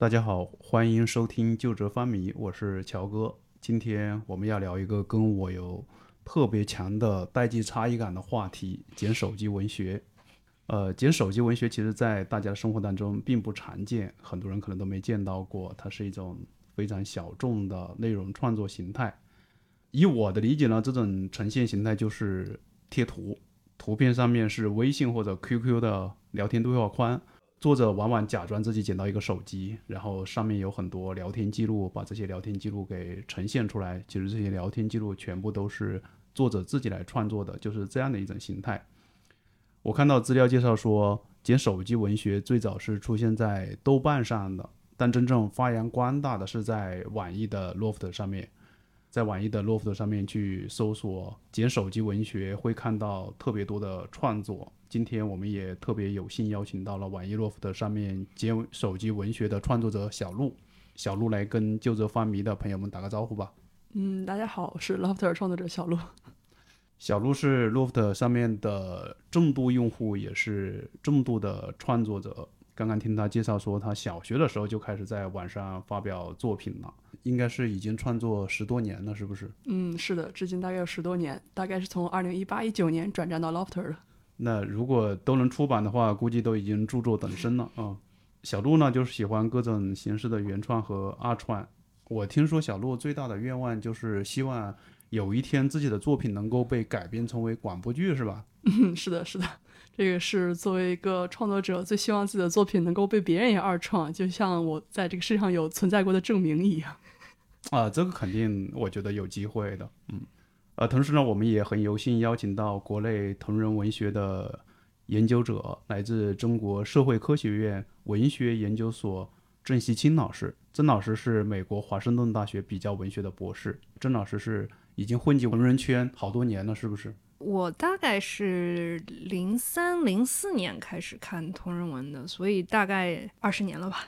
大家好，欢迎收听旧折翻迷，我是乔哥。今天我们要聊一个跟我有特别强的代际差异感的话题——捡手机文学。呃，捡手机文学其实在大家的生活当中并不常见，很多人可能都没见到过。它是一种非常小众的内容创作形态。以我的理解呢，这种呈现形态就是贴图，图片上面是微信或者 QQ 的聊天对话框。作者往往假装自己捡到一个手机，然后上面有很多聊天记录，把这些聊天记录给呈现出来。其实这些聊天记录全部都是作者自己来创作的，就是这样的一种形态。我看到资料介绍说，捡手机文学最早是出现在豆瓣上的，但真正发扬光大的是在网易的 Loft 上面。在网易的 Loft 上面去搜索“捡手机文学”，会看到特别多的创作。今天我们也特别有幸邀请到了网易 Loft 上面接手机文学的创作者小鹿，小鹿来跟旧泽方迷的朋友们打个招呼吧。嗯，大家好，我是 Lofter 创作者小鹿。小鹿是 Loft 上面的重度用户，也是重度的创作者。刚刚听他介绍说，他小学的时候就开始在网上发表作品了，应该是已经创作十多年了，是不是？嗯，是的，至今大概有十多年，大概是从二零一八一九年转战到 Lofter 的。那如果都能出版的话，估计都已经著作等身了啊。小鹿呢，就是喜欢各种形式的原创和二创。我听说小鹿最大的愿望就是希望有一天自己的作品能够被改编成为广播剧，是吧？嗯，是的，是的，这个是作为一个创作者最希望自己的作品能够被别人也二创，就像我在这个世上有存在过的证明一样。啊，这个肯定，我觉得有机会的，嗯。呃，同时呢，我们也很有幸邀请到国内同人文学的研究者，来自中国社会科学院文学研究所郑西青老师。郑老师是美国华盛顿大学比较文学的博士。郑老师是已经混迹文人圈好多年了，是不是？我大概是零三零四年开始看同人文的，所以大概二十年了吧。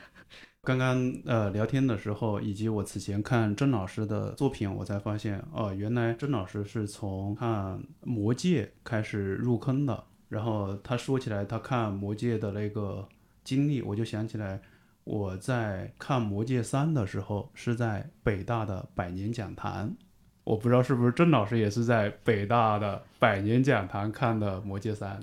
刚刚呃聊天的时候，以及我此前看郑老师的作品，我才发现哦，原来郑老师是从看《魔戒》开始入坑的。然后他说起来他看《魔戒》的那个经历，我就想起来我在看《魔戒三》的时候是在北大的百年讲坛。我不知道是不是郑老师也是在北大的百年讲坛看的《魔戒三》。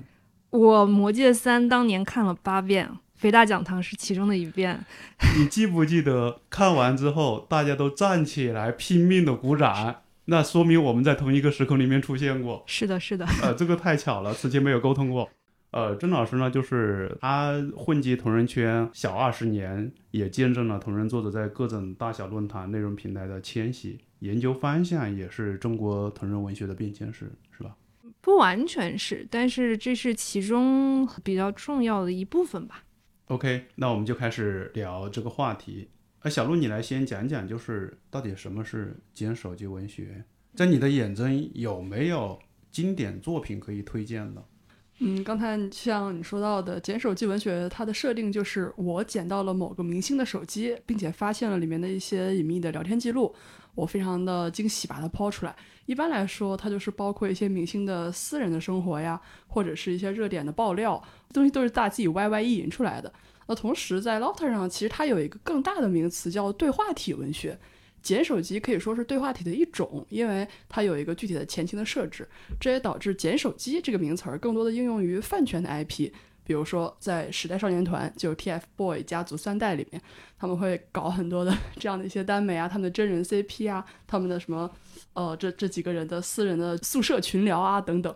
我《魔戒三》当年看了八遍。北大讲堂是其中的一遍。你记不记得看完之后大家都站起来拼命的鼓掌？那说明我们在同一个时空里面出现过。是的，是的。呃，这个太巧了，此前没有沟通过。呃，郑老师呢，就是他混迹同人圈小二十年，也见证了同人作者在各种大小论坛、内容平台的迁徙。研究方向也是中国同人文学的变迁史，是吧？不完全是，但是这是其中比较重要的一部分吧。OK，那我们就开始聊这个话题。呃，小鹿，你来先讲讲，就是到底什么是简手机文学？在你的眼中有没有经典作品可以推荐的？嗯，刚才像你说到的捡手机文学，它的设定就是我捡到了某个明星的手机，并且发现了里面的一些隐秘的聊天记录，我非常的惊喜，把它抛出来。一般来说，它就是包括一些明星的私人的生活呀，或者是一些热点的爆料。东西都是大自己 YY 意淫出来的。那同时在 Lofter 上，其实它有一个更大的名词叫对话体文学。捡手机可以说是对话体的一种，因为它有一个具体的前情的设置。这也导致捡手机这个名词儿更多的应用于饭圈的 IP。比如说在时代少年团，就 TFBOY 家族三代里面，他们会搞很多的这样的一些耽美啊，他们的真人 CP 啊，他们的什么呃这这几个人的私人的宿舍群聊啊等等。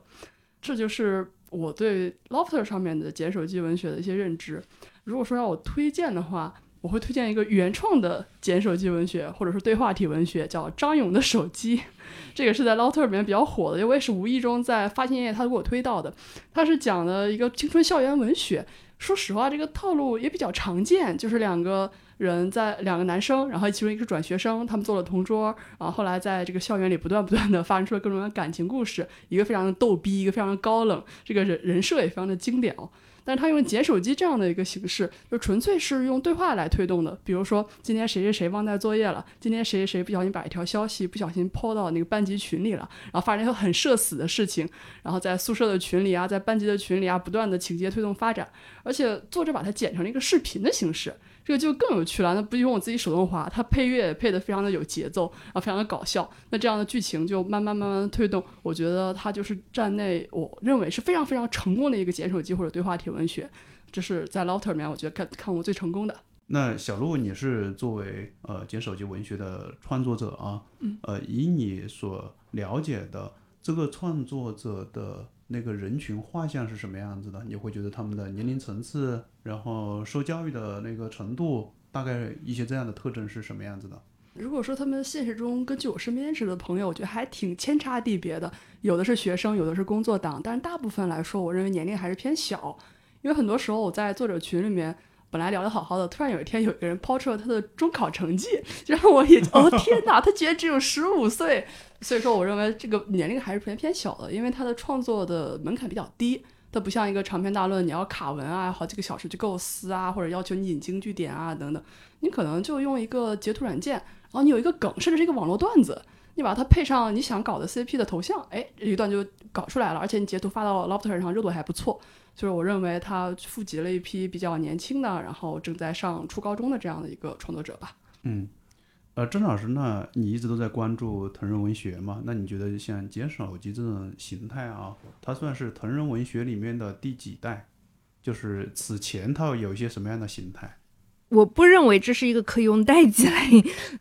这就是。我对 Lofter 上面的捡手机文学的一些认知，如果说要我推荐的话，我会推荐一个原创的捡手机文学，或者说对话体文学，叫张勇的手机。这个是在 Lofter 里面比较火的，因为我也是无意中在发现页他给我推到的。他是讲的一个青春校园文学，说实话，这个套路也比较常见，就是两个。人在两个男生，然后其中一个转学生，他们做了同桌，然后后来在这个校园里不断不断的发生出了各种各样的感情故事，一个非常的逗逼，一个非常的高冷，这个人人设也非常的经典哦。但是他用捡手机这样的一个形式，就纯粹是用对话来推动的。比如说今天谁谁谁忘带作业了，今天谁谁谁不小心把一条消息不小心抛到那个班级群里了，然后发生一个很社死的事情，然后在宿舍的群里啊，在班级的群里啊，不断的情节推动发展，而且作者把它剪成了一个视频的形式。这个就更有趣了。那不用我自己手动滑，它配乐也配得非常的有节奏，然后非常的搞笑。那这样的剧情就慢慢慢慢的推动，我觉得它就是站内我认为是非常非常成功的一个简手机或者对话体文学。这是在 Lofter 里面，我觉得看看过最成功的。那小鹿，你是作为呃简手机文学的创作者啊，嗯，呃，以你所了解的这个创作者的那个人群画像是什么样子的？你会觉得他们的年龄层次，然后受教育的那个程度，大概一些这样的特征是什么样子的？如果说他们现实中根据我身边认识的朋友，我觉得还挺天差地别的，有的是学生，有的是工作党，但是大部分来说，我认为年龄还是偏小，因为很多时候我在作者群里面。本来聊得好好的，突然有一天有一个人抛出了他的中考成绩，就让我也哦天哪，他居然只有十五岁，所以说我认为这个年龄还是偏偏小的，因为他的创作的门槛比较低，它不像一个长篇大论，你要卡文啊，好几个小时去构思啊，或者要求你引经据典啊等等，你可能就用一个截图软件，然后你有一个梗，甚至是一个网络段子，你把它配上你想搞的 CP 的头像，哎，一段就搞出来了，而且你截图发到 Lofter 上热度还不错。就是我认为他富集了一批比较年轻的，然后正在上初高中的这样的一个创作者吧。嗯，呃，郑老师那，你一直都在关注同人文学嘛？那你觉得像简手机这种形态啊，它算是同人文学里面的第几代？就是此前它有一些什么样的形态？我不认为这是一个可以用代际来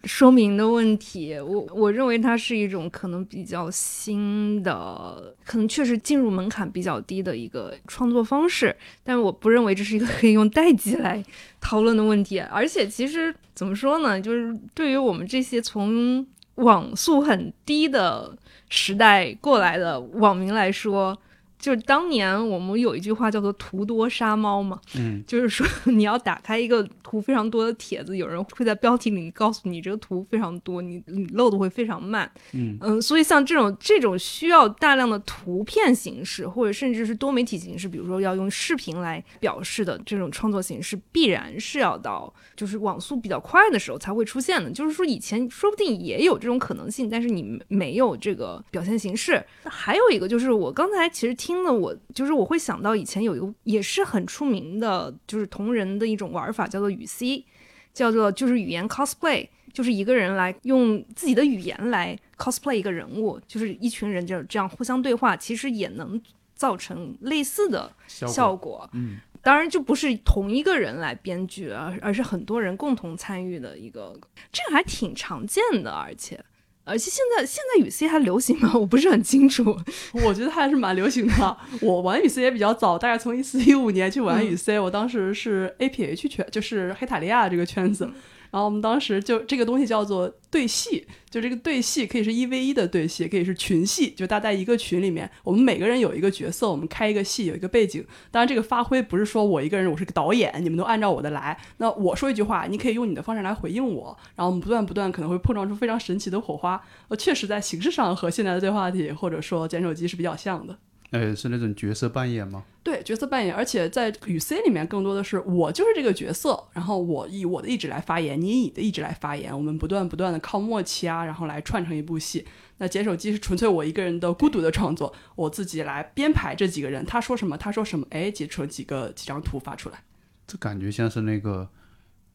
说明的问题。我我认为它是一种可能比较新的，可能确实进入门槛比较低的一个创作方式。但我不认为这是一个可以用代际来讨论的问题。而且，其实怎么说呢？就是对于我们这些从网速很低的时代过来的网民来说。就是当年我们有一句话叫做“图多杀猫”嘛，嗯，就是说 你要打开一个图非常多的帖子，有人会在标题里告诉你这个图非常多，你你漏的会非常慢，嗯嗯，所以像这种这种需要大量的图片形式，或者甚至是多媒体形式，比如说要用视频来表示的这种创作形式，必然是要到就是网速比较快的时候才会出现的。就是说以前说不定也有这种可能性，但是你没有这个表现形式。还有一个就是我刚才其实听。听了我就是我会想到以前有一个也是很出名的，就是同人的一种玩法，叫做语 C，叫做就是语言 cosplay，就是一个人来用自己的语言来 cosplay 一个人物，就是一群人就这样互相对话，其实也能造成类似的效果。嗯，当然就不是同一个人来编剧，而而是很多人共同参与的一个，这个还挺常见的，而且。而且现在现在语 C 还流行吗？我不是很清楚。我觉得还是蛮流行的。我玩语 C 也比较早，大概从一四一五年去玩语 C，我当时是 APH 圈，就是黑塔利亚这个圈子。然后我们当时就这个东西叫做对戏，就这个对戏可以是一 v 一的对戏，可以是群戏，就大家一个群里面，我们每个人有一个角色，我们开一个戏，有一个背景。当然这个发挥不是说我一个人，我是个导演，你们都按照我的来。那我说一句话，你可以用你的方式来回应我，然后我们不断不断可能会碰撞出非常神奇的火花。呃，确实在形式上和现在的对话体或者说捡手机是比较像的。呃，是那种角色扮演吗？对，角色扮演，而且在语 C 里面更多的是我就是这个角色，然后我以我的意志来发言，你以你的意志来发言，我们不断不断的靠默契啊，然后来串成一部戏。那捡手机是纯粹我一个人的孤独的创作，我自己来编排这几个人，他说什么，他说什么，哎，截出几个几张图发出来。这感觉像是那个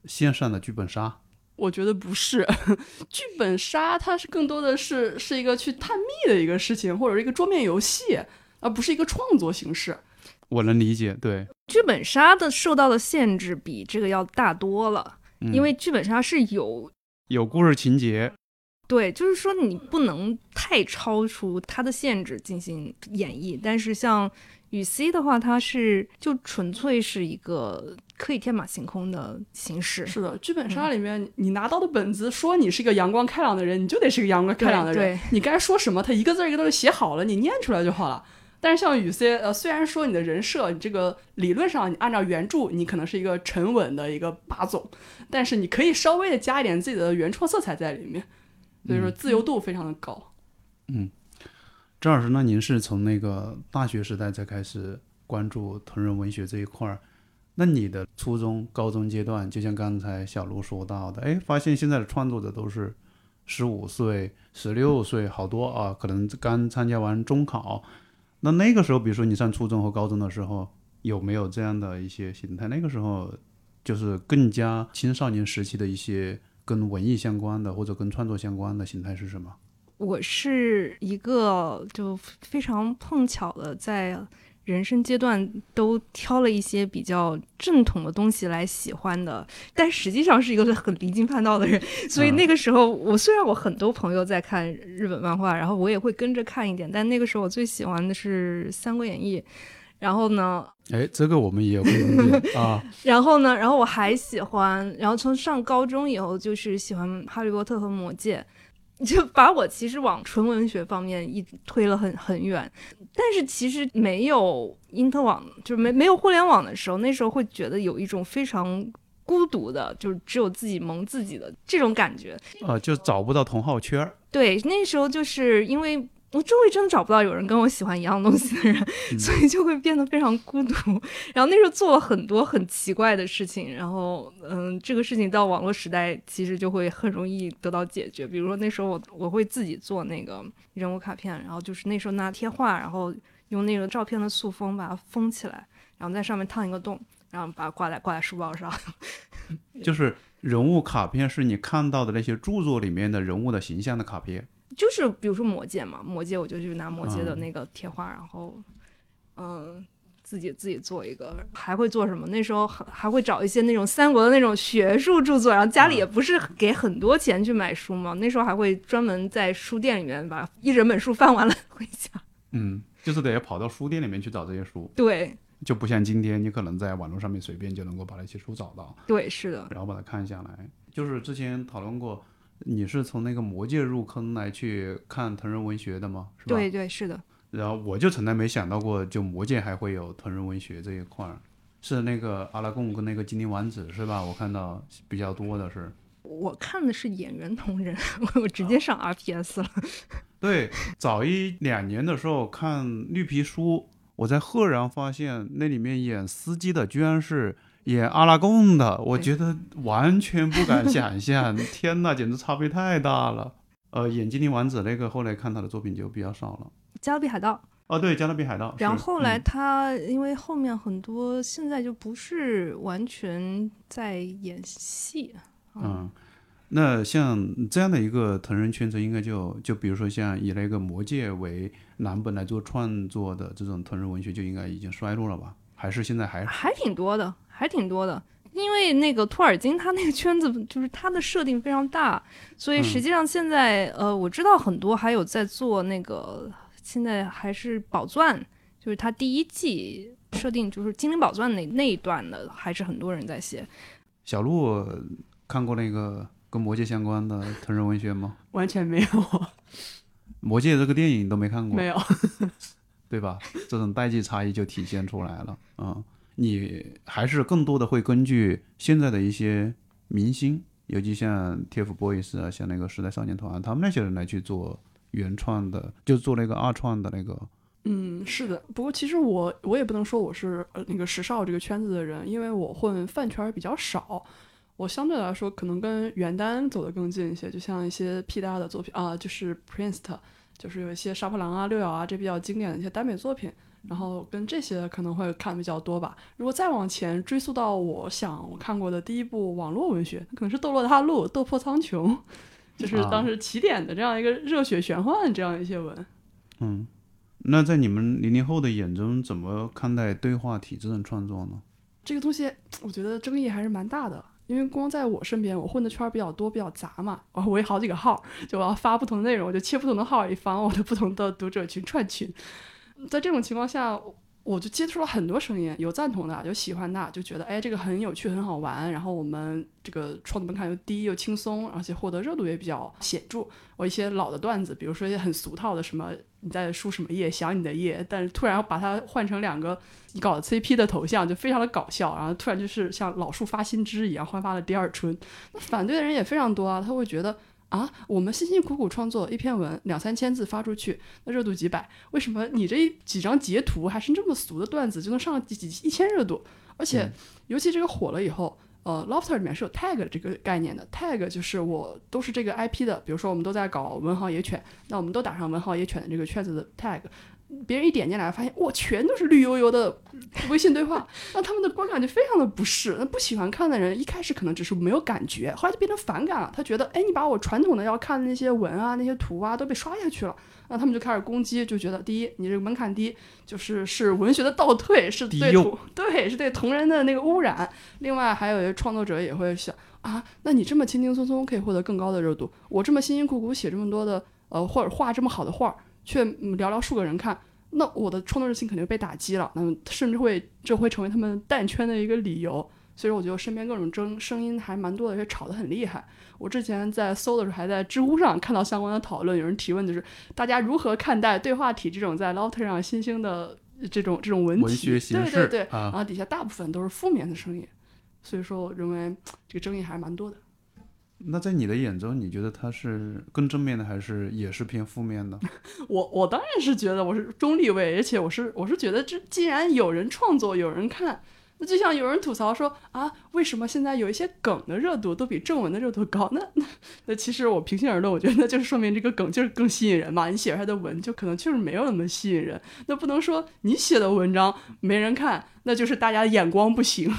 线上的剧本杀。我觉得不是，剧本杀它是更多的是是一个去探秘的一个事情，或者是一个桌面游戏。而不是一个创作形式，我能理解。对，剧本杀的受到的限制比这个要大多了，因为剧本杀是有有故事情节，对，就是说你不能太超出它的限制进行演绎。但是像雨 C 的话，它是就纯粹是一个可以天马行空的形式。是的，剧本杀里面你拿到的本子说你是一个阳光开朗的人，你就得是个阳光开朗的人。你该说什么，他一个字一个字写好了，你念出来就好了。但是像雨 C，呃，虽然说你的人设，你这个理论上你按照原著，你可能是一个沉稳的一个霸总，但是你可以稍微的加一点自己的原创色彩在里面，所以说自由度非常的高。嗯，张老师，那您是从那个大学时代才开始关注同人文学这一块儿，那你的初中、高中阶段，就像刚才小卢说到的，哎，发现现在的创作者都是十五岁、十六岁，好多啊，可能刚参加完中考。那那个时候，比如说你上初中和高中的时候，有没有这样的一些形态？那个时候就是更加青少年时期的一些跟文艺相关的或者跟创作相关的形态是什么？我是一个就非常碰巧的在人生阶段都挑了一些比较正统的东西来喜欢的，但实际上是一个很离经叛道的人。所以那个时候，我虽然我很多朋友在看日本漫画，然后我也会跟着看一点，但那个时候我最喜欢的是《三国演义》。然后呢？哎，这个我们也有共同点啊。然后呢？然后我还喜欢，然后从上高中以后就是喜欢《哈利波特》和《魔戒》。就把我其实往纯文学方面一推了很很远，但是其实没有因特网，就是没没有互联网的时候，那时候会觉得有一种非常孤独的，就是只有自己蒙自己的这种感觉啊，就找不到同好圈儿。对，那时候就是因为。我周围真的找不到有人跟我喜欢一样东西的人，所以就会变得非常孤独。然后那时候做了很多很奇怪的事情，然后嗯，这个事情到网络时代其实就会很容易得到解决。比如说那时候我我会自己做那个人物卡片，然后就是那时候拿贴画，然后用那个照片的塑封把它封起来，然后在上面烫一个洞，然后把它挂在挂在书包上。就是人物卡片是你看到的那些著作里面的人物的形象的卡片。就是比如说魔戒嘛，魔戒我就去拿魔戒的那个贴画，然后，嗯，自己自己做一个，还会做什么？那时候还还会找一些那种三国的那种学术著作，然后家里也不是给很多钱去买书嘛，那时候还会专门在书店里面把一整本书翻完了回家。嗯，就是得跑到书店里面去找这些书。对，就不像今天你可能在网络上面随便就能够把那些书找到。对，是的。然后把它看下来，就是之前讨论过。你是从那个魔界入坑来去看同人文学的吗？是吧？对对是的。然后我就从来没想到过，就魔界还会有同人文学这一块儿，是那个阿拉贡跟那个精灵王子是吧？我看到比较多的是。我看的是演员同人，我直接上 RPS 了。对，早一两年的时候看绿皮书，我才赫然发现那里面演司机的居然是。演阿拉贡的，我觉得完全不敢想象，天呐，简直差别太大了。呃，演精灵王子那个，后来看他的作品就比较少了。加勒比海盗哦，对，加勒比海盗。然后后来他因为后面很多现在就不是完全在演戏。嗯，那像这样的一个同人圈子，应该就就比如说像以那个魔戒为蓝本来做创作的这种同人文学，就应该已经衰落了吧？还是现在还还挺多的？还挺多的，因为那个托尔金他那个圈子就是他的设定非常大，所以实际上现在呃我知道很多还有在做那个现在还是宝钻，就是他第一季设定就是精灵宝钻那那一段的，还是很多人在写。小鹿看过那个跟魔界相关的同人文学吗？完全没有，魔界这个电影都没看过，没有，对吧？这种代际差异就体现出来了，嗯。你还是更多的会根据现在的一些明星，尤其像 TFBOYS 啊，像那个时代少年团，他们那些人来去做原创的，就做那个二创的那个。嗯，是的。不过其实我我也不能说我是呃那个时尚这个圈子的人，因为我混饭圈比较少。我相对来说可能跟原单走得更近一些，就像一些 P 大的作品啊，就是 Prince，就是有一些杀破狼啊、六爻啊这比较经典的一些耽美作品。然后跟这些可能会看的比较多吧。如果再往前追溯到我想我看过的第一部网络文学，可能是《斗罗大陆》《斗破苍穹》，就是当时起点的这样一个热血玄幻这样一些文。嗯，那在你们零零后的眼中，怎么看待对话体这种创作呢？这个东西我觉得争议还是蛮大的，因为光在我身边，我混的圈比较多，比较杂嘛。我有好几个号，就我要发不同的内容，我就切不同的号，以防我的不同的读者群串群。在这种情况下，我就接触了很多声音，有赞同的，有喜欢的，就觉得哎，这个很有趣，很好玩。然后我们这个创作门槛又低又轻松，而且获得热度也比较显著。我一些老的段子，比如说一些很俗套的，什么你在输什么页，想你的页，但是突然把它换成两个你搞的 CP 的头像，就非常的搞笑。然后突然就是像老树发新枝一样，焕发了第二春。那反对的人也非常多啊，他会觉得。啊，我们辛辛苦苦创作一篇文，两三千字发出去，那热度几百，为什么你这几张截图还是这么俗的段子就能上几几一千热度？而且，尤其这个火了以后。呃，Lofter 里面是有 tag 这个概念的，tag 就是我都是这个 IP 的，比如说我们都在搞文豪野犬，那我们都打上文豪野犬的这个圈子的 tag，别人一点进来，发现哇，全都是绿油油的 微信对话，那他们的观感就非常的不适。那不喜欢看的人，一开始可能只是没有感觉，后来就变成反感了。他觉得，哎，你把我传统的要看的那些文啊、那些图啊都被刷下去了，那他们就开始攻击，就觉得第一，你这个门槛低，就是是文学的倒退，是对同对是对同人的那个污染。另外，还有一些创作者也会想啊，那你这么轻轻松松可以获得更高的热度，我这么辛辛苦苦写这么多的呃，或者画这么好的画，却嗯寥寥数个人看。那我的创作热情肯定被打击了，那么甚至会这会成为他们淡圈的一个理由。所以我觉得身边各种争声音还蛮多的，而且吵得很厉害。我之前在搜的时候，还在知乎上看到相关的讨论，有人提问就是大家如何看待对话体这种在 Lofter 上新兴的这种这种文体？对对对，啊然后底下大部分都是负面的声音，所以说我认为这个争议还是蛮多的。那在你的眼中，你觉得它是更正面的，还是也是偏负面的？我我当然是觉得我是中立位，而且我是我是觉得这既然有人创作，有人看，那就像有人吐槽说啊，为什么现在有一些梗的热度都比正文的热度高？那那那其实我平心而论，我觉得那就是说明这个梗就是更吸引人嘛。你写出来的文就可能确实没有那么吸引人，那不能说你写的文章没人看，那就是大家眼光不行。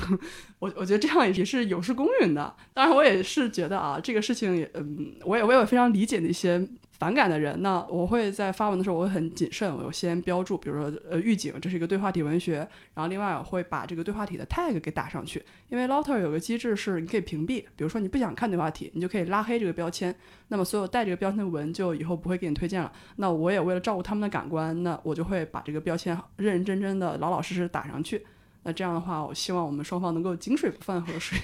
我我觉得这样也是有失公允的。当然，我也是觉得啊，这个事情也嗯，我也我也非常理解那些反感的人。那我会在发文的时候，我会很谨慎，我先标注，比如说呃预警，这是一个对话体文学，然后另外我会把这个对话体的 tag 给打上去。因为 Lauter 有个机制是你可以屏蔽，比如说你不想看对话体，你就可以拉黑这个标签，那么所有带这个标签的文就以后不会给你推荐了。那我也为了照顾他们的感官，那我就会把这个标签认认真真的、老老实实打上去。那这样的话，我希望我们双方能够井水不犯河水。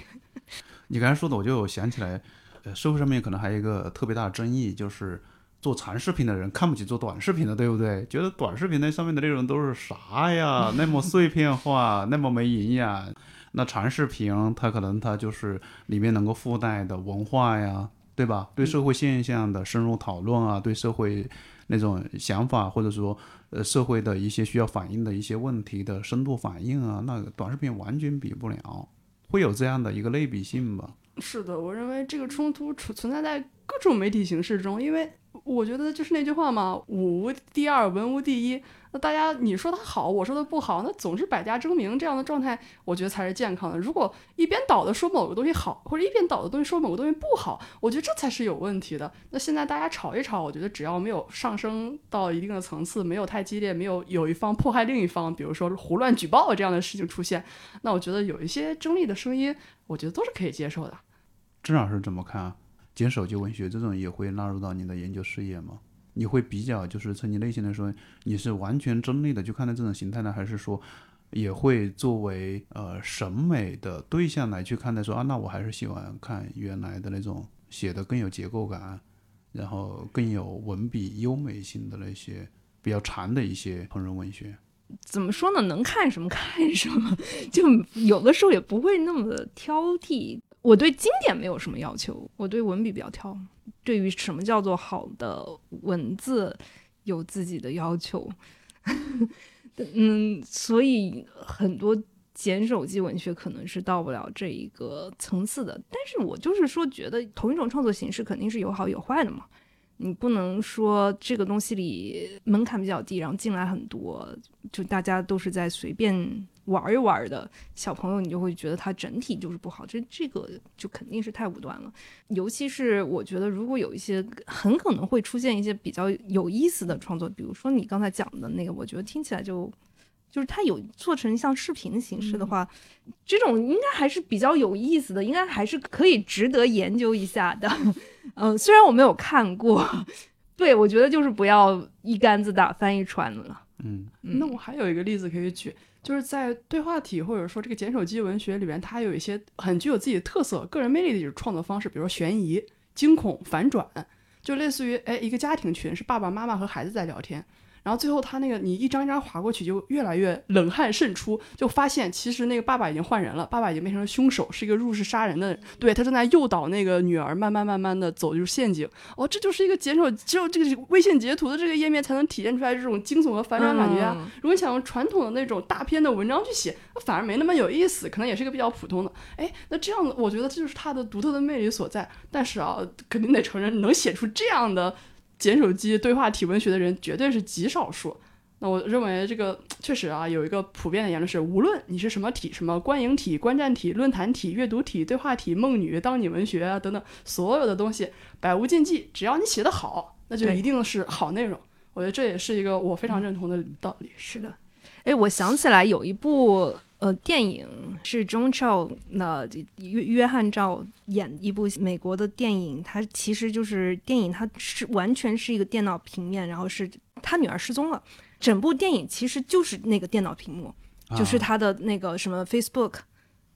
你刚才说的，我就想起来，呃，社会上面可能还有一个特别大的争议，就是做长视频的人看不起做短视频的，对不对？觉得短视频那上面的内容都是啥呀？那么碎片化，那么没营养。那长视频它可能它就是里面能够附带的文化呀，对吧？对社会现象的深入讨论啊，对社会那种想法或者说呃社会的一些需要反映的一些问题的深度反应啊，那个短视频完全比不了，会有这样的一个类比性吧？是的，我认为这个冲突存存在在各种媒体形式中，因为我觉得就是那句话嘛，武无第二，文无第一。那大家你说它好，我说它不好，那总是百家争鸣这样的状态，我觉得才是健康的。如果一边倒的说某个东西好，或者一边倒的东西说某个东西不好，我觉得这才是有问题的。那现在大家吵一吵，我觉得只要没有上升到一定的层次，没有太激烈，没有有一方迫害另一方，比如说胡乱举报这样的事情出现，那我觉得有一些争议的声音，我觉得都是可以接受的。郑老师怎么看啊？捡手机文学这种也会纳入到你的研究事业吗？你会比较就是从你内心来说，你是完全中立的去看待这种形态呢，还是说也会作为呃审美的对象来去看待说啊，那我还是喜欢看原来的那种写的更有结构感，然后更有文笔优美性的那些比较长的一些烹饪文学。怎么说呢？能看什么看什么，就有的时候也不会那么的挑剔。我对经典没有什么要求，我对文笔比较挑。对于什么叫做好的文字，有自己的要求。嗯，所以很多简手机文学可能是到不了这一个层次的。但是我就是说，觉得同一种创作形式肯定是有好有坏的嘛。你不能说这个东西里门槛比较低，然后进来很多，就大家都是在随便玩一玩的小朋友，你就会觉得它整体就是不好。这这个就肯定是太武断了。尤其是我觉得，如果有一些很可能会出现一些比较有意思的创作，比如说你刚才讲的那个，我觉得听起来就。就是它有做成像视频形式的话，这种应该还是比较有意思的，应该还是可以值得研究一下的。嗯，虽然我没有看过，对我觉得就是不要一竿子打翻一船了。嗯，嗯那我还有一个例子可以举，就是在对话体或者说这个简手机文学里边，它有一些很具有自己的特色、个人魅力的一种创作方式，比如说悬疑、惊恐、反转，就类似于哎一个家庭群是爸爸妈妈和孩子在聊天。然后最后他那个你一张一张划过去，就越来越冷汗渗出，就发现其实那个爸爸已经换人了，爸爸已经变成了凶手，是一个入室杀人的人。对他正在诱导那个女儿慢慢慢慢的走入陷阱。哦，这就是一个减少，只有这个微信截图的这个页面才能体现出来这种惊悚和反转感觉啊。嗯如果你想用传统的那种大篇的文章去写，那反而没那么有意思，可能也是一个比较普通的。哎，那这样的，我觉得这就是它的独特的魅力所在。但是啊，肯定得承认，能写出这样的简手机对话体文学的人绝对是极少数。那我认为这个确实啊，有一个普遍的言论是，无论你是什么体，什么观影体、观战体、论坛体、阅读体、对话体、梦女、当你文学啊等等，所有的东西百无禁忌，只要你写得好，那就一定是好内容。我觉得这也是一个我非常认同的道理。是的，哎，我想起来有一部呃电影是中赵那约约翰赵演一部美国的电影，它其实就是电影，它是完全是一个电脑平面，然后是他女儿失踪了，整部电影其实就是那个电脑屏幕，就是啊他的那个什么 Facebook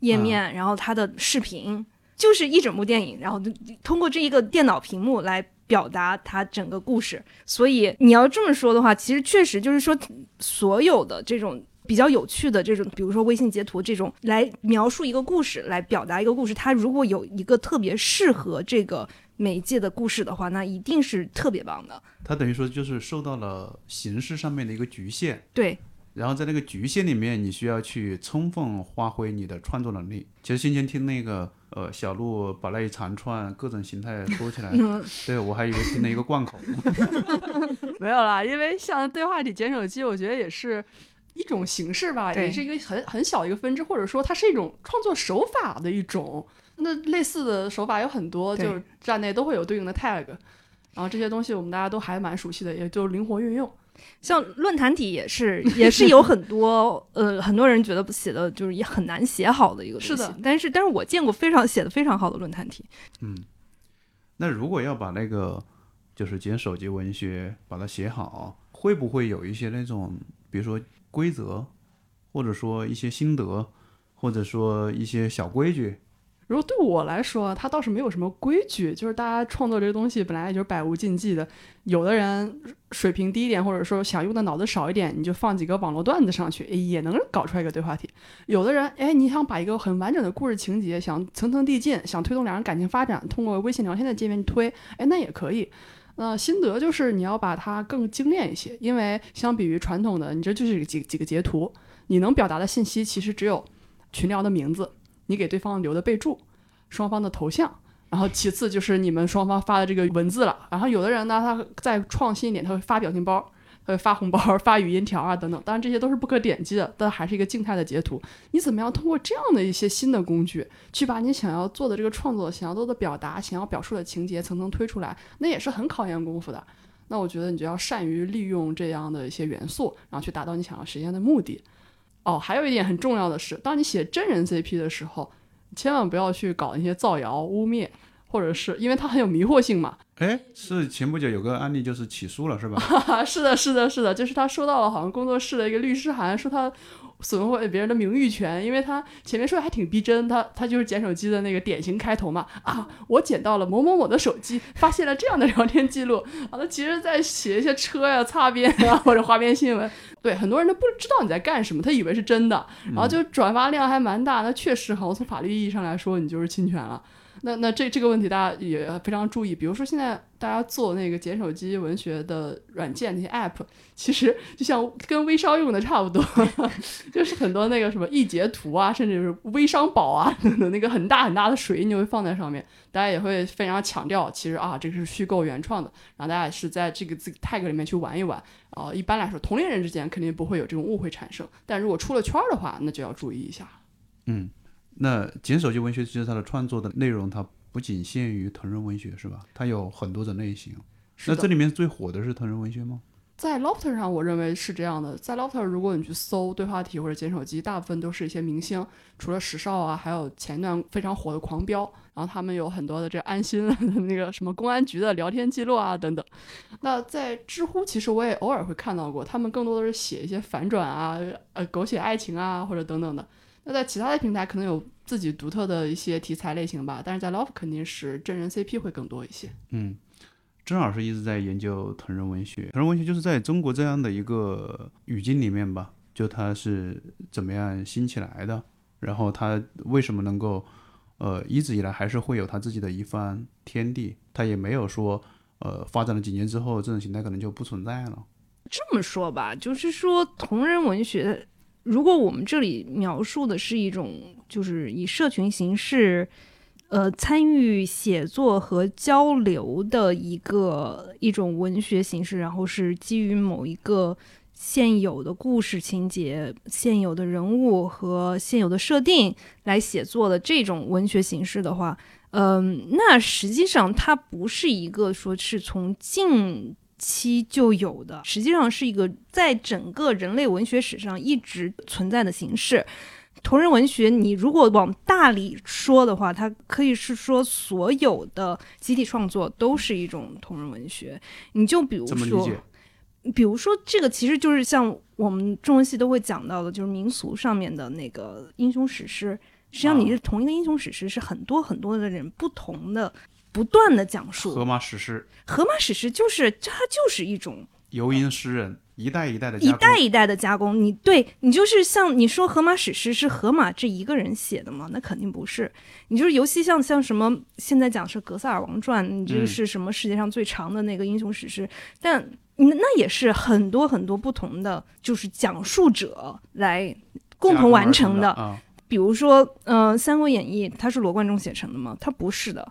页面，然后他的视频，就是一整部电影，然后就通过这一个电脑屏幕来表达他整个故事。所以你要这么说的话，其实确实就是说，所有的这种。比较有趣的这种，比如说微信截图这种，来描述一个故事，来表达一个故事。它如果有一个特别适合这个媒介的故事的话，那一定是特别棒的。它等于说就是受到了形式上面的一个局限，对，然后在那个局限里面，你需要去充分发挥你的创作能力。其实先前听那个呃小鹿把那一长串各种形态说起来，嗯，对我还以为听了一个贯口。没有啦，因为像对话体捡手机，我觉得也是一种形式吧，也是一个很很小一个分支，或者说它是一种创作手法的一种。那类似的手法有很多，就是站内都会有对应的 tag，然后这些东西我们大家都还蛮熟悉的，也就灵活运用。像论坛体也是，也是有很多呃，很多人觉得写的就是也很难写好的一个东西。是的但是但是我见过非常写的非常好的论坛体。嗯，那如果要把那个就是捡手机文学把它写好，会不会有一些那种，比如说规则，或者说一些心得，或者说一些小规矩？如果对我来说，它倒是没有什么规矩，就是大家创作这个东西本来也就是百无禁忌的。有的人水平低一点，或者说想用的脑子少一点，你就放几个网络段子上去，也能搞出来一个对话题。有的人，哎，你想把一个很完整的故事情节，想层层递进，想推动两人感情发展，通过微信聊天的界面去推，哎，那也可以。那心得就是你要把它更精炼一些，因为相比于传统的，你这就是几几个截图，你能表达的信息其实只有群聊的名字，你给对方留的备注，双方的头像，然后其次就是你们双方发的这个文字了。然后有的人呢，他再创新一点，他会发表情包，他会发红包、发语音条啊等等。当然这些都是不可点击的，但还是一个静态的截图。你怎么样通过这样的一些新的工具，去把你想要做的这个创作、想要做的表达、想要表述的情节层层推出来，那也是很考验功夫的。那我觉得你就要善于利用这样的一些元素，然后去达到你想要实现的目的。哦，还有一点很重要的是，当你写真人 CP 的时候，千万不要去搞那些造谣、污蔑，或者是因为它很有迷惑性嘛。哎，是前不久有个案例就是起诉了是吧？是的，是的，是的，就是他收到了好像工作室的一个律师函，说他损毁别人的名誉权，因为他前面说的还挺逼真，他他就是捡手机的那个典型开头嘛，啊，我捡到了某某某的手机，发现了这样的聊天记录，啊，他其实在写一些车呀、擦边啊或者花边新闻，对，很多人都不知道你在干什么，他以为是真的，然后就转发量还蛮大，那确实好像从法律意义上来说，你就是侵权了。那那这这个问题大家也非常注意，比如说现在大家做那个捡手机文学的软件那些 app，其实就像跟微商用的差不多，就是很多那个什么易截图啊，甚至是微商宝啊等等，那个很大很大的水印就会放在上面，大家也会非常强调，其实啊这个是虚构原创的，然后大家也是在这个自己 tag 里面去玩一玩。啊、一般来说同龄人之间肯定不会有这种误会产生，但如果出了圈儿的话，那就要注意一下。嗯，那捡手机文学其实它的创作的内容，它不仅限于同人文学是吧？它有很多种类型。那这里面最火的是同人文学吗？在 Lofter 上，我认为是这样的。在 Lofter，如果你去搜对话体或者捡手机，大部分都是一些明星，除了石少啊，还有前一段非常火的狂飙，然后他们有很多的这安心的那个什么公安局的聊天记录啊等等。那在知乎，其实我也偶尔会看到过，他们更多的是写一些反转啊、呃狗血爱情啊或者等等的。那在其他的平台可能有自己独特的一些题材类型吧，但是在 Love 肯定是真人 CP 会更多一些。嗯，郑老师一直在研究同人文学，同人文学就是在中国这样的一个语境里面吧，就它是怎么样兴起来的，然后它为什么能够，呃，一直以来还是会有它自己的一番天地，它也没有说，呃，发展了几年之后，这种形态可能就不存在了。这么说吧，就是说同人文学，如果我们这里描述的是一种就是以社群形式，呃，参与写作和交流的一个一种文学形式，然后是基于某一个现有的故事情节、现有的人物和现有的设定来写作的这种文学形式的话，嗯，那实际上它不是一个说是从近期就有的，实际上是一个在整个人类文学史上一直存在的形式。同人文学，你如果往大里说的话，它可以是说所有的集体创作都是一种同人文学。你就比如说比如说这个其实就是像我们中文系都会讲到的，就是民俗上面的那个英雄史诗。实际上，你是同一个英雄史诗，是很多很多的人不同的、不断的讲述。荷马史诗，荷马史诗就是它就是一种游吟诗人一代一代的一加工代一代的加工。你对你就是像你说荷马史诗是荷马这一个人写的吗？那肯定不是。你就是尤其像像什么现在讲是《格萨尔王传》，你这个是什么世界上最长的那个英雄史诗？但那那也是很多很多不同的就是讲述者来共同完成的。比如说，呃，《三国演义》它是罗贯中写成的吗？它不是的，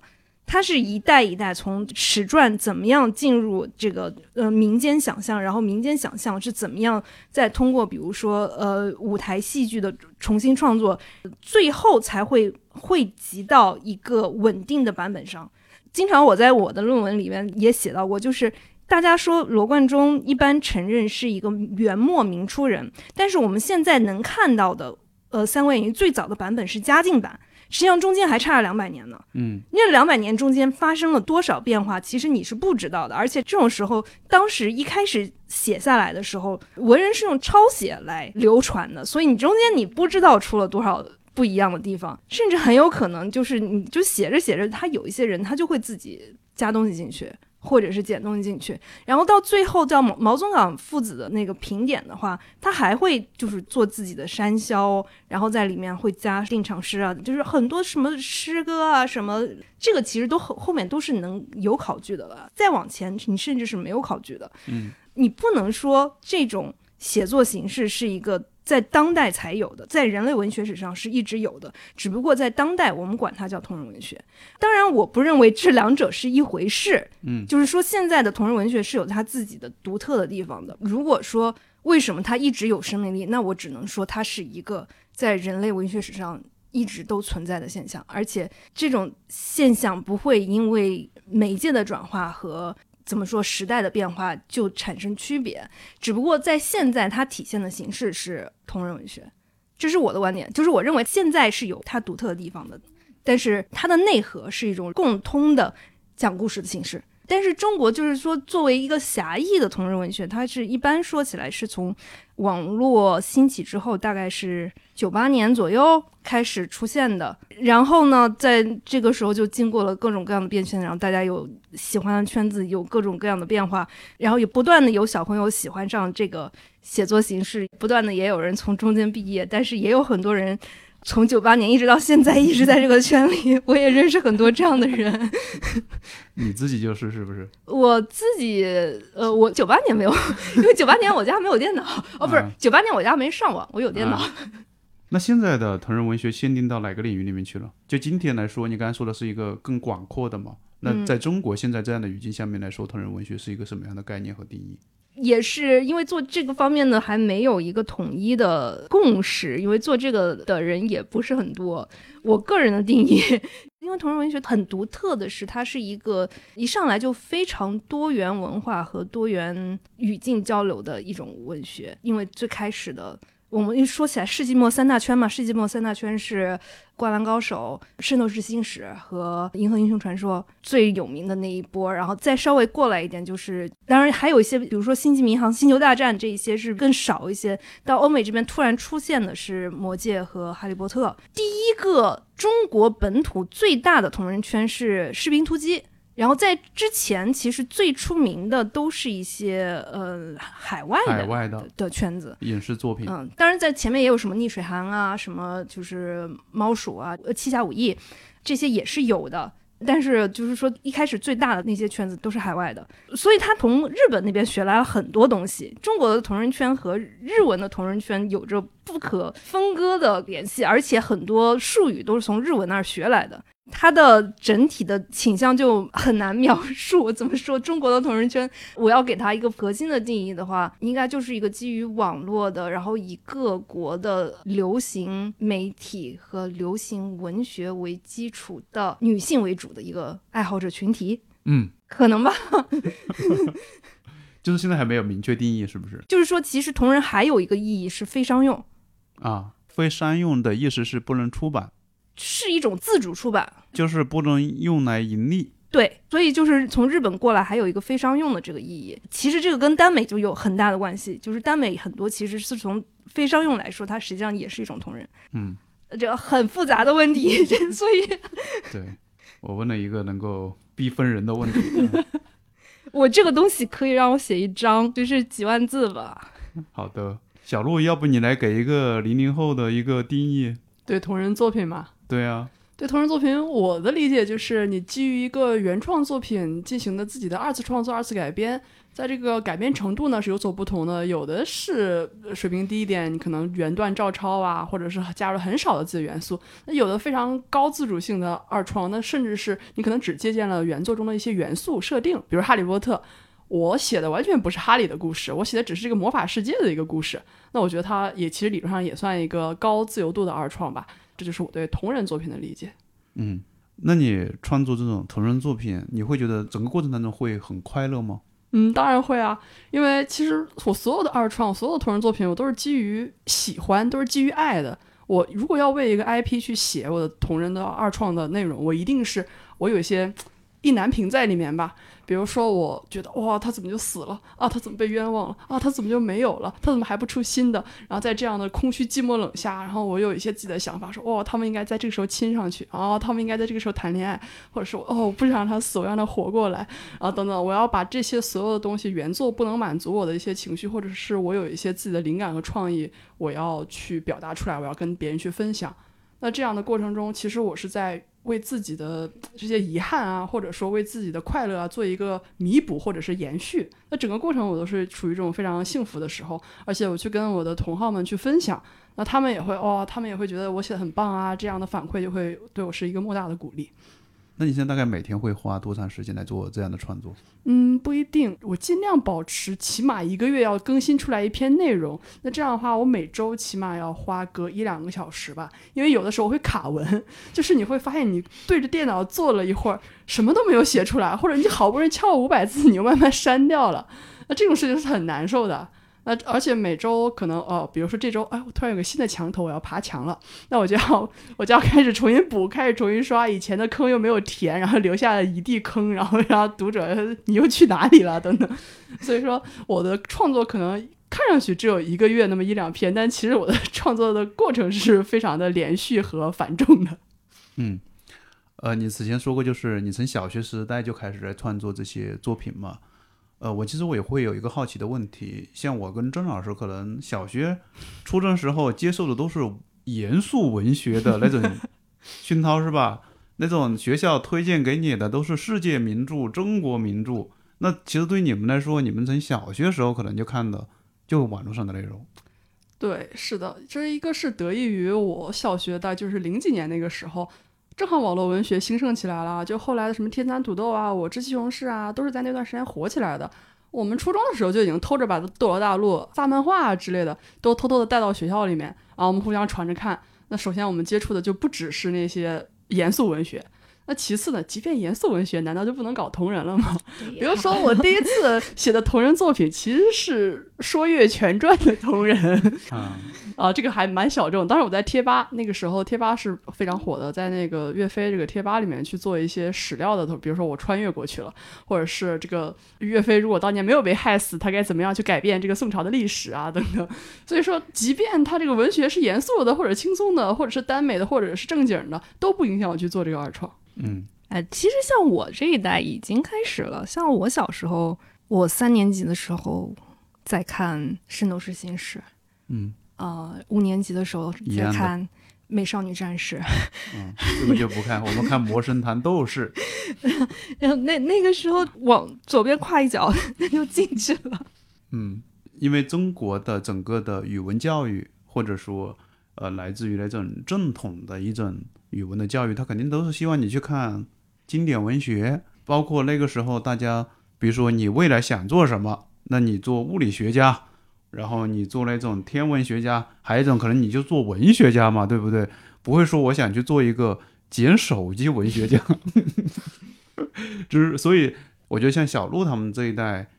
它是一代一代从史传怎么样进入这个呃民间想象，然后民间想象是怎么样再通过比如说呃舞台戏剧的重新创作，最后才会汇集到一个稳定的版本上。经常我在我的论文里面也写到过，就是。大家说罗贯中一般承认是一个元末明初人，但是我们现在能看到的呃，《三国演义》最早的版本是嘉靖版，实际上中间还差了两百年呢。嗯，那两百年中间发生了多少变化，其实你是不知道的。而且这种时候，当时一开始写下来的时候，文人是用抄写来流传的，所以你中间你不知道出了多少。不一样的地方，甚至很有可能就是你就写着写着，他有一些人他就会自己加东西进去，或者是减东西进去，然后到最后叫毛毛宗岗父子的那个评点的话，他还会就是做自己的山魈，然后在里面会加定场诗啊，就是很多什么诗歌啊什么，这个其实都后后面都是能有考据的了。再往前，你甚至是没有考据的。嗯，你不能说这种写作形式是一个。在当代才有的，在人类文学史上是一直有的，只不过在当代我们管它叫同人文学。当然，我不认为这两者是一回事。嗯，就是说现在的同人文学是有它自己的独特的地方的。如果说为什么它一直有生命力，那我只能说它是一个在人类文学史上一直都存在的现象，而且这种现象不会因为媒介的转化和怎么说时代的变化就产生区别，只不过在现在它体现的形式是同人文学，这是我的观点，就是我认为现在是有它独特的地方的，但是它的内核是一种共通的讲故事的形式。但是中国就是说，作为一个狭义的同人文学，它是一般说起来是从网络兴起之后，大概是九八年左右开始出现的。然后呢，在这个时候就经过了各种各样的变迁，然后大家有喜欢的圈子，有各种各样的变化，然后也不断的有小朋友喜欢上这个写作形式，不断的也有人从中间毕业，但是也有很多人。从九八年一直到现在，一直在这个圈里，我也认识很多这样的人。你自己就是是不是？我自己，呃，我九八年没有，因为九八年我家没有电脑，哦，不是嗯，九八年我家没上网，我有电脑。啊 那现在的同人文学限定到哪个领域里面去了？就今天来说，你刚才说的是一个更广阔的嘛？那嗯在中国现在这样的语境下面来说，同人文学是一个什么样的概念和定义？也是因为做这个方面呢，还没有一个统一的共识，因为做这个的人也不是很多。我个人的定义，因为同人文学很独特的是，它是一个一上来就非常多元文化和多元语境交流的一种文学。因为最开始的，我们一说起来，世纪末三大圈嘛，世纪末三大圈是《灌篮高手》《圣斗士星矢》和《银河英雄传说》最有名的那一波，然后再稍微过来一点，就是当然还有一些，比如说《星际迷航》《星球大战》这一些是更少一些。到欧美这边突然出现的是《魔戒》和《哈利波特》。第一个中国本土最大的同人圈是《士兵突击》。然后在之前，其实最出名的都是一些呃海外的海外的的圈子，影视作品，嗯，当然在前面也有什么逆水寒啊，什么就是猫鼠啊，呃，七侠五义这些也是有的。但是就是说，一开始最大的那些圈子都是海外的，所以他从日本那边学来了很多东西。中国的同人圈和日文的同人圈有着不可分割的联系，而且很多术语都是从日文那儿学来的。它的整体的倾向就很难描述。怎么说？中国的同人圈，我要给它一个核心的定义的话，应该就是一个基于网络的，然后以各国的流行媒体和流行文学为基础的女性为主的一个爱好者群体。嗯，可能吧。就是现在还没有明确定义，是不是？就是说，其实同人还有一个意义是非商用啊，非商用的意思是不能出版，是一种自主出版，就是不能用来盈利。对，所以就是从日本过来，还有一个非商用的这个意义。其实这个跟耽美就有很大的关系，就是耽美很多其实是从非商用来说，它实际上也是一种同人。嗯，这很复杂的问题，所以对我问了一个能够逼疯人的问题。我这个东西可以让我写一张，就是几万字吧。好的，小鹿，要不你来给一个零零后的一个定义？对同人作品嘛？对啊，对同人作品，我的理解就是你基于一个原创作品进行的自己的二次创作、二次改编。在这个改编程度呢是有所不同的，有的是水平低一点，你可能原段照抄啊，或者是加入很少的自己元素；那有的非常高自主性的二创，那甚至是你可能只借鉴了原作中的一些元素设定，比如《哈利波特》，我写的完全不是哈利的故事，我写的只是这个魔法世界的一个故事。那我觉得它也其实理论上也算一个高自由度的二创吧。这就是我对同人作品的理解。嗯，那你创作这种同人作品，你会觉得整个过程当中会很快乐吗？嗯，当然会啊，因为其实我所有的二创，所有的同人作品，我都是基于喜欢，都是基于爱的。我如果要为一个 IP 去写我的同人的二创的内容，我一定是我有一些 意难平在里面吧。比如说，我觉得哇，他怎么就死了啊？他怎么被冤枉了啊？他怎么就没有了？他怎么还不出新的？然后在这样的空虚、寂寞、冷下，然后我有一些自己的想法，说哇，他们应该在这个时候亲上去啊，他们应该在这个时候谈恋爱，或者说哦，我不想让他死，我让他活过来，啊等等，我要把这些所有的东西，原作不能满足我的一些情绪，或者是我有一些自己的灵感和创意，我要去表达出来，我要跟别人去分享。那这样的过程中，其实我是在。为自己的这些遗憾啊，或者说为自己的快乐啊，做一个弥补或者是延续。那整个过程我都是处于一种非常幸福的时候，而且我去跟我的同好们去分享，那他们也会哦，他们也会觉得我写的很棒啊，这样的反馈就会对我是一个莫大的鼓励。那你现在大概每天会花多长时间来做这样的创作？嗯，不一定，我尽量保持起码一个月要更新出来一篇内容。那这样的话，我每周起码要花个一两个小时吧，因为有的时候会卡文，就是你会发现你对着电脑坐了一会儿，什么都没有写出来，或者你好不容易敲了五百字，你又慢慢删掉了，那这种事情是很难受的。那而且每周可能哦，比如说这周，哎，我突然有个新的墙头，我要爬墙了，那我就要我就要开始重新补，开始重新刷以前的坑又没有填，然后留下了一地坑，然后让读者你又去哪里了等等。所以说我的创作可能看上去只有一个月那么一两篇，但其实我的 创作的过程是非常的连续和繁重的。嗯，呃，你此前说过，就是你从小学时代就开始在创作这些作品嘛？呃，我其实我也会有一个好奇的问题，像我跟郑老师可能小学、初中时候接受的都是严肃文学的那种 熏陶，是吧？那种学校推荐给你的都是世界名著、中国名著。那其实对你们来说，你们从小学时候可能就看的就网络上的内容。对，是的，这一个是得益于我小学的，就是零几年那个时候。正好网络文学兴盛起来了，就后来的什么天蚕土豆啊，我吃西红柿啊，都是在那段时间火起来的。我们初中的时候就已经偷着把《斗罗大陆》、大漫画之类的都偷偷的带到学校里面，啊我们互相传着看。那首先我们接触的就不只是那些严肃文学。那其次呢？即便严肃文学，难道就不能搞同人了吗？比如说，我第一次写的同人作品其实是《说岳全传》的同人 啊，这个还蛮小众。当时我在贴吧，那个时候贴吧是非常火的，在那个岳飞这个贴吧里面去做一些史料的，比如说我穿越过去了，或者是这个岳飞如果当年没有被害死，他该怎么样去改变这个宋朝的历史啊等等。所以说，即便他这个文学是严肃的，或者轻松的，或者是耽美的，或者是正经的，都不影响我去做这个二创。嗯，哎，其实像我这一代已经开始了。像我小时候，我三年级的时候在看《圣斗士星矢》，嗯，呃，五年级的时候在看《美少女战士》，嗯，这个就不看，我们看《魔神坛斗士》。然后那那个时候往左边跨一脚，那就进去了。嗯，因为中国的整个的语文教育。或者说呃来自于那种正统的一种语文的教育，他肯定都是希望你去看经典文学，包括那个时候大家，比如说你未来想做什么，那你做物理学家，然后你做那种天文学家，还有一种可能你就做文学家嘛，对不对？不会说我想去做一个捡手机文学家，就是所以我觉得像小鹿他们这一代。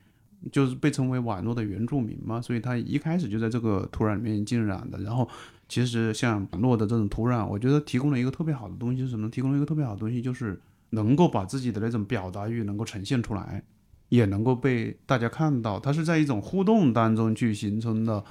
就是被称为网络的原住民嘛，所以他一开始就在这个土壤里面浸染的。然后，其实像网络的这种土壤，我觉得提供了一个特别好的东西是什么？提供了一个特别好的东西，就是能够把自己的那种表达欲能够呈现出来，也能够被大家看到。它是在一种互动当中去形成的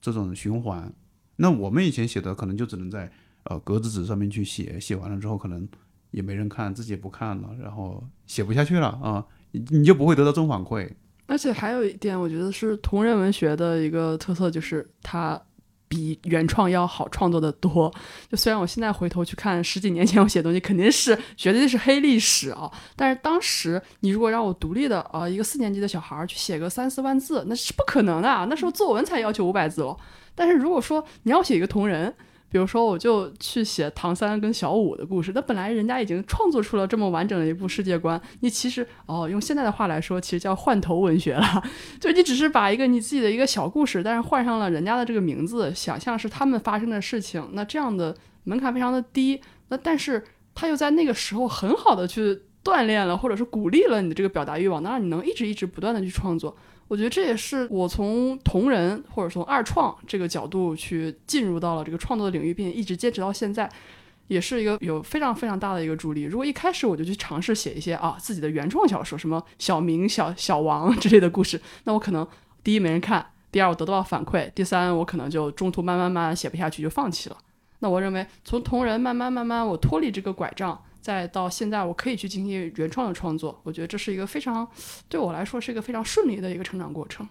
这种循环。那我们以前写的可能就只能在呃格子纸上面去写，写完了之后可能也没人看，自己也不看了，然后写不下去了啊，你就不会得到正反馈。而且还有一点，我觉得是同人文学的一个特色，就是它比原创要好创作的多。就虽然我现在回头去看十几年前我写东西，肯定是绝对是黑历史啊，但是当时你如果让我独立的啊一个四年级的小孩去写个三四万字，那是不可能的。那时候作文才要求五百字哦。但是如果说你要写一个同人，比如说，我就去写唐三跟小五的故事。那本来人家已经创作出了这么完整的一部世界观，你其实哦，用现在的话来说，其实叫换头文学了。就你只是把一个你自己的一个小故事，但是换上了人家的这个名字，想象是他们发生的事情。那这样的门槛非常的低。那但是他又在那个时候很好的去锻炼了，或者是鼓励了你的这个表达欲望，能让你能一直一直不断的去创作。我觉得这也是我从同人或者从二创这个角度去进入到了这个创作的领域，并且一直坚持到现在，也是一个有非常非常大的一个助力。如果一开始我就去尝试写一些啊自己的原创小说，什么小明、小小王之类的故事，那我可能第一没人看，第二我得到反馈，第三我可能就中途慢慢慢写不下去就放弃了。那我认为从同人慢慢慢慢我脱离这个拐杖。再到现在，我可以去进行原创的创作，我觉得这是一个非常对我来说是一个非常顺利的一个成长过程。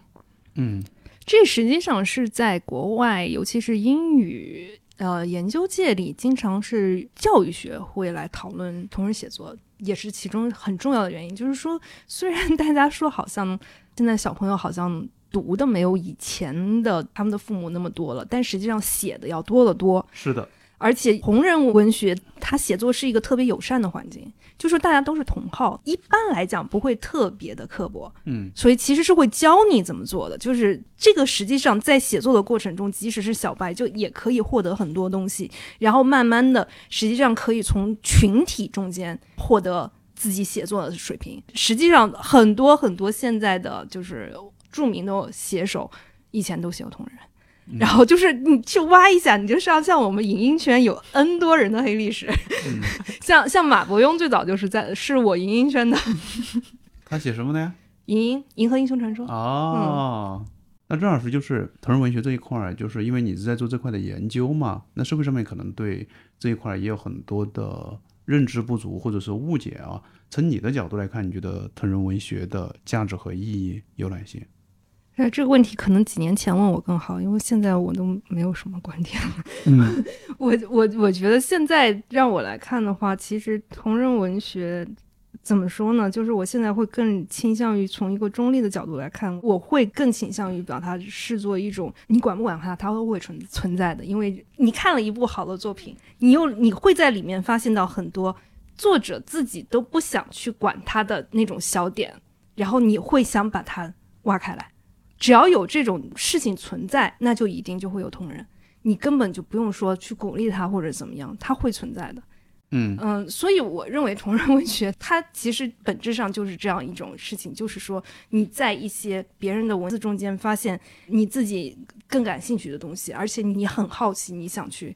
嗯，这实际上是在国外，尤其是英语呃研究界里，经常是教育学会来讨论同人写作，也是其中很重要的原因。就是说，虽然大家说好像现在小朋友好像读的没有以前的他们的父母那么多了，但实际上写的要多得多。是的。而且红人文学，它写作是一个特别友善的环境，就说大家都是同好，一般来讲不会特别的刻薄，嗯，所以其实是会教你怎么做的。就是这个实际上在写作的过程中，即使是小白，就也可以获得很多东西，然后慢慢的，实际上可以从群体中间获得自己写作的水平。实际上，很多很多现在的就是著名的写手，以前都写过同人。然后就是你去挖一下，你就像像我们影音圈有 N 多人的黑历史，像像马伯庸最早就是在是我影音圈的。他写什么的呀？银银银河英雄传说。哦，那郑老师就是同人文学这一块儿，就是因为你是在做这块的研究嘛，那社会上面可能对这一块也有很多的认知不足或者是误解啊。从你的角度来看，你觉得同人文学的价值和意义有哪些？哎，这个问题可能几年前问我更好，因为现在我都没有什么观点了。嗯，我我我觉得现在让我来看的话，其实同人文学怎么说呢？就是我现在会更倾向于从一个中立的角度来看，我会更倾向于把它视作一种你管不管它，它都会存存在的。因为你看了一部好的作品，你又你会在里面发现到很多作者自己都不想去管它的那种小点，然后你会想把它挖开来。只要有这种事情存在，那就一定就会有同人，你根本就不用说去鼓励他或者怎么样，他会存在的。嗯嗯，所以我认为同人文学它其实本质上就是这样一种事情，就是说你在一些别人的文字中间发现你自己更感兴趣的东西，而且你很好奇，你想去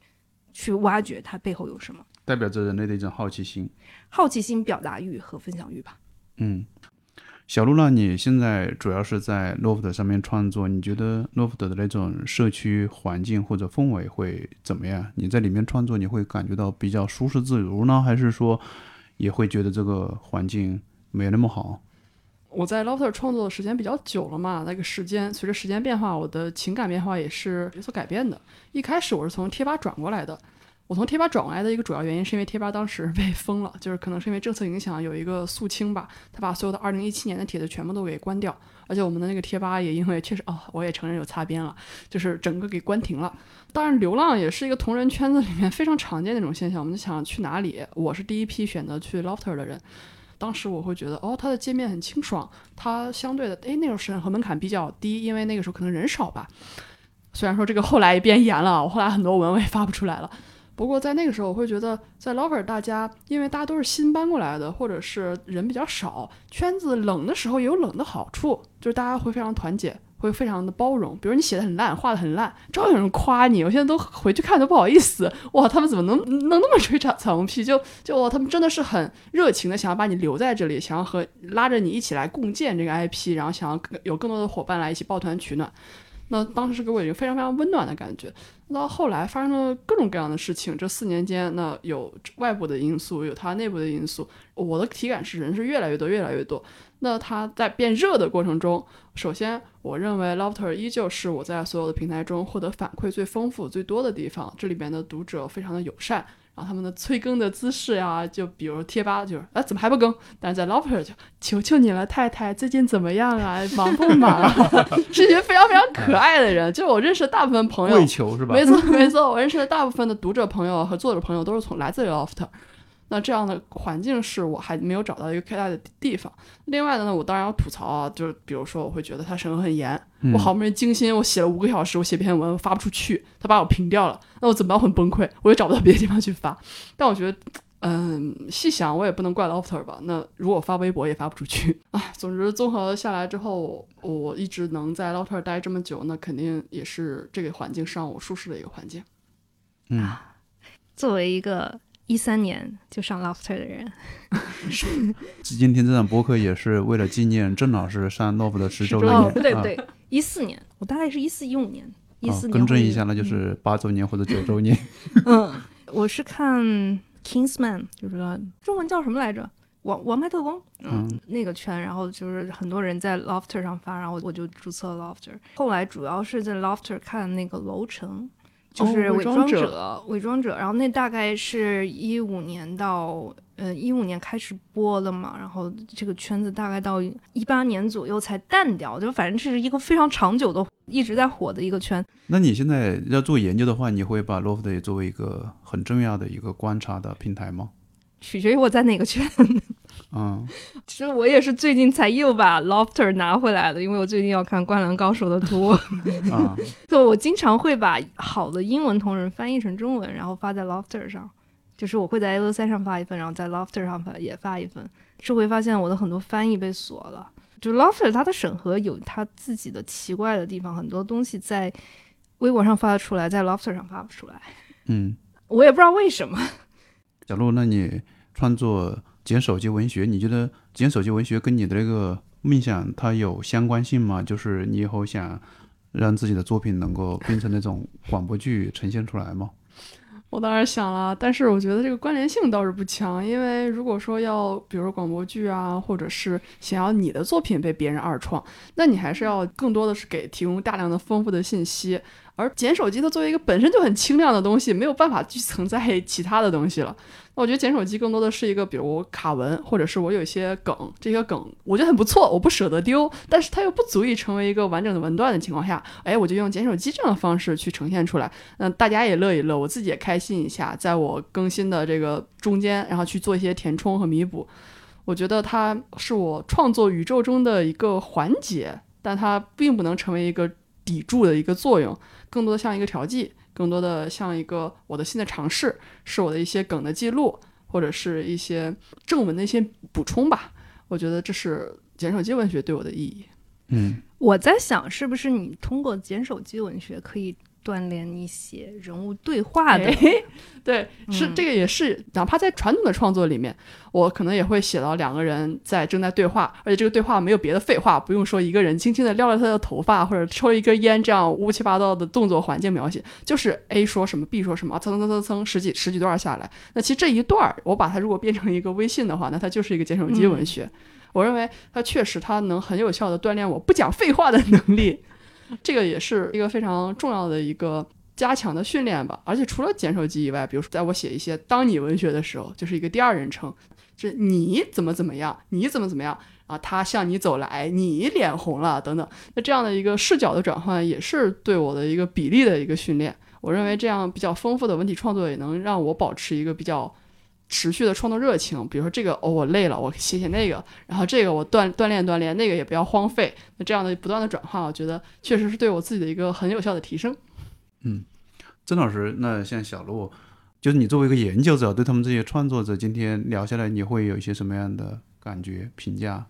去挖掘它背后有什么，代表着人类的一种好奇心、好奇心、表达欲和分享欲吧。嗯。小鹿呢？你现在主要是在 Loft 上面创作，你觉得 Loft 的那种社区环境或者氛围会怎么样？你在里面创作，你会感觉到比较舒适自如呢，还是说也会觉得这个环境没那么好？我在 Loft 创作的时间比较久了嘛，那个时间随着时间变化，我的情感变化也是有所改变的。一开始我是从贴吧转过来的。我从贴吧转过来的一个主要原因，是因为贴吧当时被封了，就是可能是因为政策影响，有一个肃清吧，他把所有的二零一七年的帖子全部都给关掉，而且我们的那个贴吧也因为确实哦，我也承认有擦边了，就是整个给关停了。当然，流浪也是一个同人圈子里面非常常见的一种现象。我们就想去哪里，我是第一批选择去 Lofter 的人。当时我会觉得，哦，它的界面很清爽，它相对的，哎，那时候审核门槛比较低，因为那个时候可能人少吧。虽然说这个后来也变严了，我后来很多文我也发不出来了。不过在那个时候，我会觉得在 Lover 大家，因为大家都是新搬过来的，或者是人比较少，圈子冷的时候也有冷的好处，就是大家会非常团结，会非常的包容。比如你写的很烂，画的很烂，照样有人夸你。我现在都回去看都不好意思，哇，他们怎么能能那么吹彩彩虹屁？就就他们真的是很热情的，想要把你留在这里，想要和拉着你一起来共建这个 IP，然后想要有更多的伙伴来一起抱团取暖。那当时给我一个非常非常温暖的感觉。到后来发生了各种各样的事情，这四年间，那有外部的因素，有它内部的因素。我的体感是人是越来越多，越来越多。那它在变热的过程中，首先，我认为 Lofter 依旧是我在所有的平台中获得反馈最丰富、最多的地方。这里边的读者非常的友善。他们的催更的姿势呀，就比如贴吧，就是哎，怎么还不更？但是在 Lofter 就求求你了，太太，最近怎么样啊？忙不忙？是一群非常非常可爱的人，就是我认识的大部分朋友。跪 求是吧？没错没错，我认识的大部分的读者朋友和作者朋友都是从来自于 Loft。那这样的环境是我还没有找到一个开大的地方。另外的呢，我当然要吐槽啊，就是比如说我会觉得他审核很严，我好不容易精心我写了五个小时，我写篇文发不出去，他把我屏掉了，那我怎么办？我很崩溃，我也找不到别的地方去发。但我觉得，嗯，细想我也不能怪 Lofter 吧。那如果发微博也发不出去 啊。总之综合下来之后，我一直能在 Lofter 待这么久，那肯定也是这个环境是让我舒适的一个环境。嗯，作为一个。一三年就上 Lofter 的人，今天这场播客也是为了纪念郑老师上 Loft 的十周年。对对，一四年，我大概是一四一五年，一四年更正一下，那就是八周年或者九周年。嗯，我是看 Kingsman，就是中文叫什么来着？王王牌特工，嗯，那个圈，然后就是很多人在 Lofter 上发，然后我就注册 Lofter。后来主要是在 Lofter 看那个楼层。就是伪装者，伪装者，然后那大概是一五年到呃一五年开始播了嘛，然后这个圈子大概到一八年左右才淡掉，就反正这是一个非常长久的一直在火的一个圈。那你现在要做研究的话，你会把 Loft 作为一个很重要的一个观察的平台吗？取决于我在哪个圈。嗯，其实我也是最近才又把 Lofter 拿回来的，因为我最近要看《灌篮高手》的图。啊，就我经常会把好的英文同人翻译成中文，然后发在 Lofter 上。就是我会在 A 三上发一份，然后在 Lofter 上发也发一份。是会发现我的很多翻译被锁了。就 Lofter 它的审核有它自己的奇怪的地方，很多东西在微博上发得出来，在 Lofter 上发不出来。嗯，我也不知道为什么。小鹿那你创作。捡手机文学，你觉得捡手机文学跟你的那个梦想它有相关性吗？就是你以后想让自己的作品能够变成那种广播剧呈现出来吗？我当然想了，但是我觉得这个关联性倒是不强，因为如果说要，比如说广播剧啊，或者是想要你的作品被别人二创，那你还是要更多的是给提供大量的丰富的信息。而捡手机它作为一个本身就很轻量的东西，没有办法去承载其他的东西了。那我觉得捡手机更多的是一个，比如卡文，或者是我有一些梗，这些梗我觉得很不错，我不舍得丢，但是它又不足以成为一个完整的文段的情况下，哎，我就用捡手机这样的方式去呈现出来，那大家也乐一乐，我自己也开心一下，在我更新的这个中间，然后去做一些填充和弥补。我觉得它是我创作宇宙中的一个环节，但它并不能成为一个抵住的一个作用。更多的像一个调剂，更多的像一个我的新的尝试，是我的一些梗的记录，或者是一些正文的一些补充吧。我觉得这是捡手机文学对我的意义。嗯，我在想，是不是你通过捡手机文学可以。锻炼你写人物对话的，对，是这个也是，哪怕在传统的创作里面，我可能也会写到两个人在正在对话，而且这个对话没有别的废话，不用说一个人轻轻的撩了他的头发，或者抽了一根烟，这样乌七八糟的动作环境描写，就是 A 说什么 B 说什么，蹭蹭蹭蹭蹭十几十几段下来，那其实这一段我把它如果变成一个微信的话，那它就是一个捡手机文学。我认为它确实它能很有效的锻炼我不讲废话的能力。这个也是一个非常重要的一个加强的训练吧。而且除了捡手机以外，比如说在我写一些当你文学的时候，就是一个第二人称，就是你怎么怎么样，你怎么怎么样啊，他向你走来，你脸红了等等。那这样的一个视角的转换，也是对我的一个比例的一个训练。我认为这样比较丰富的文体创作，也能让我保持一个比较。持续的创作热情，比如说这个哦，我累了，我写写那个，然后这个我锻锻炼锻炼，那个也不要荒废。那这样的不断的转化，我觉得确实是对我自己的一个很有效的提升。嗯，曾老师，那像小鹿，就是你作为一个研究者，对他们这些创作者，今天聊下来，你会有一些什么样的感觉评价？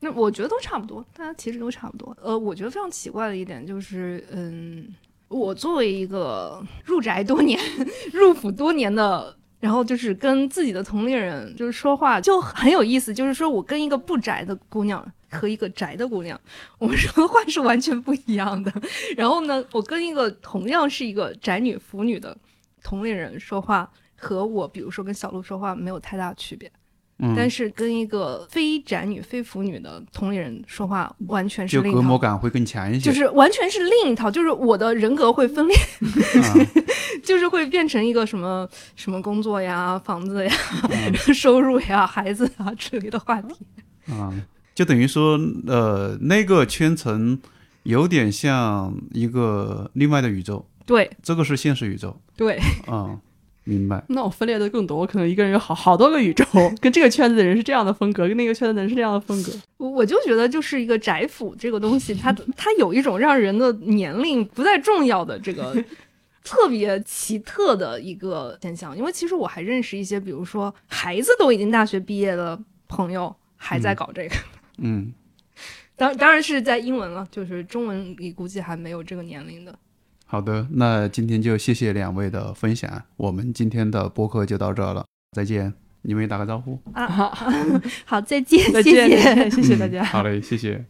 那我觉得都差不多，大家其实都差不多。呃，我觉得非常奇怪的一点就是，嗯，我作为一个入宅多年、入府多年的。然后就是跟自己的同龄人就是说话就很有意思，就是说我跟一个不宅的姑娘和一个宅的姑娘，我们说的话是完全不一样的。然后呢，我跟一个同样是一个宅女腐女的同龄人说话，和我比如说跟小鹿说话没有太大区别。但是跟一个非宅女、非腐女的同龄人说话，完全是就隔膜感会更强一些，就是完全是另一套，就是我的人格会分裂，就是会变成一个什么什么工作呀、房子呀、收入呀、孩子啊之类的话题。啊，就等于说，呃，那个圈层有点像一个另外的宇宙，对，这个是现实宇宙，对，嗯。明白。那我分裂的更多，我可能一个人有好好多个宇宙，跟这个圈子的人是这样的风格，跟那个圈子的人是这样的风格。我我就觉得，就是一个宅腐这个东西，它它有一种让人的年龄不再重要的这个 特别奇特的一个现象。因为其实我还认识一些，比如说孩子都已经大学毕业的朋友，还在搞这个。嗯，当当然是在英文了，就是中文里估计还没有这个年龄的。好的，那今天就谢谢两位的分享，我们今天的播客就到这了，再见，你们也打个招呼。啊，好，好，再见，再见，谢谢。大家，好嘞，谢谢。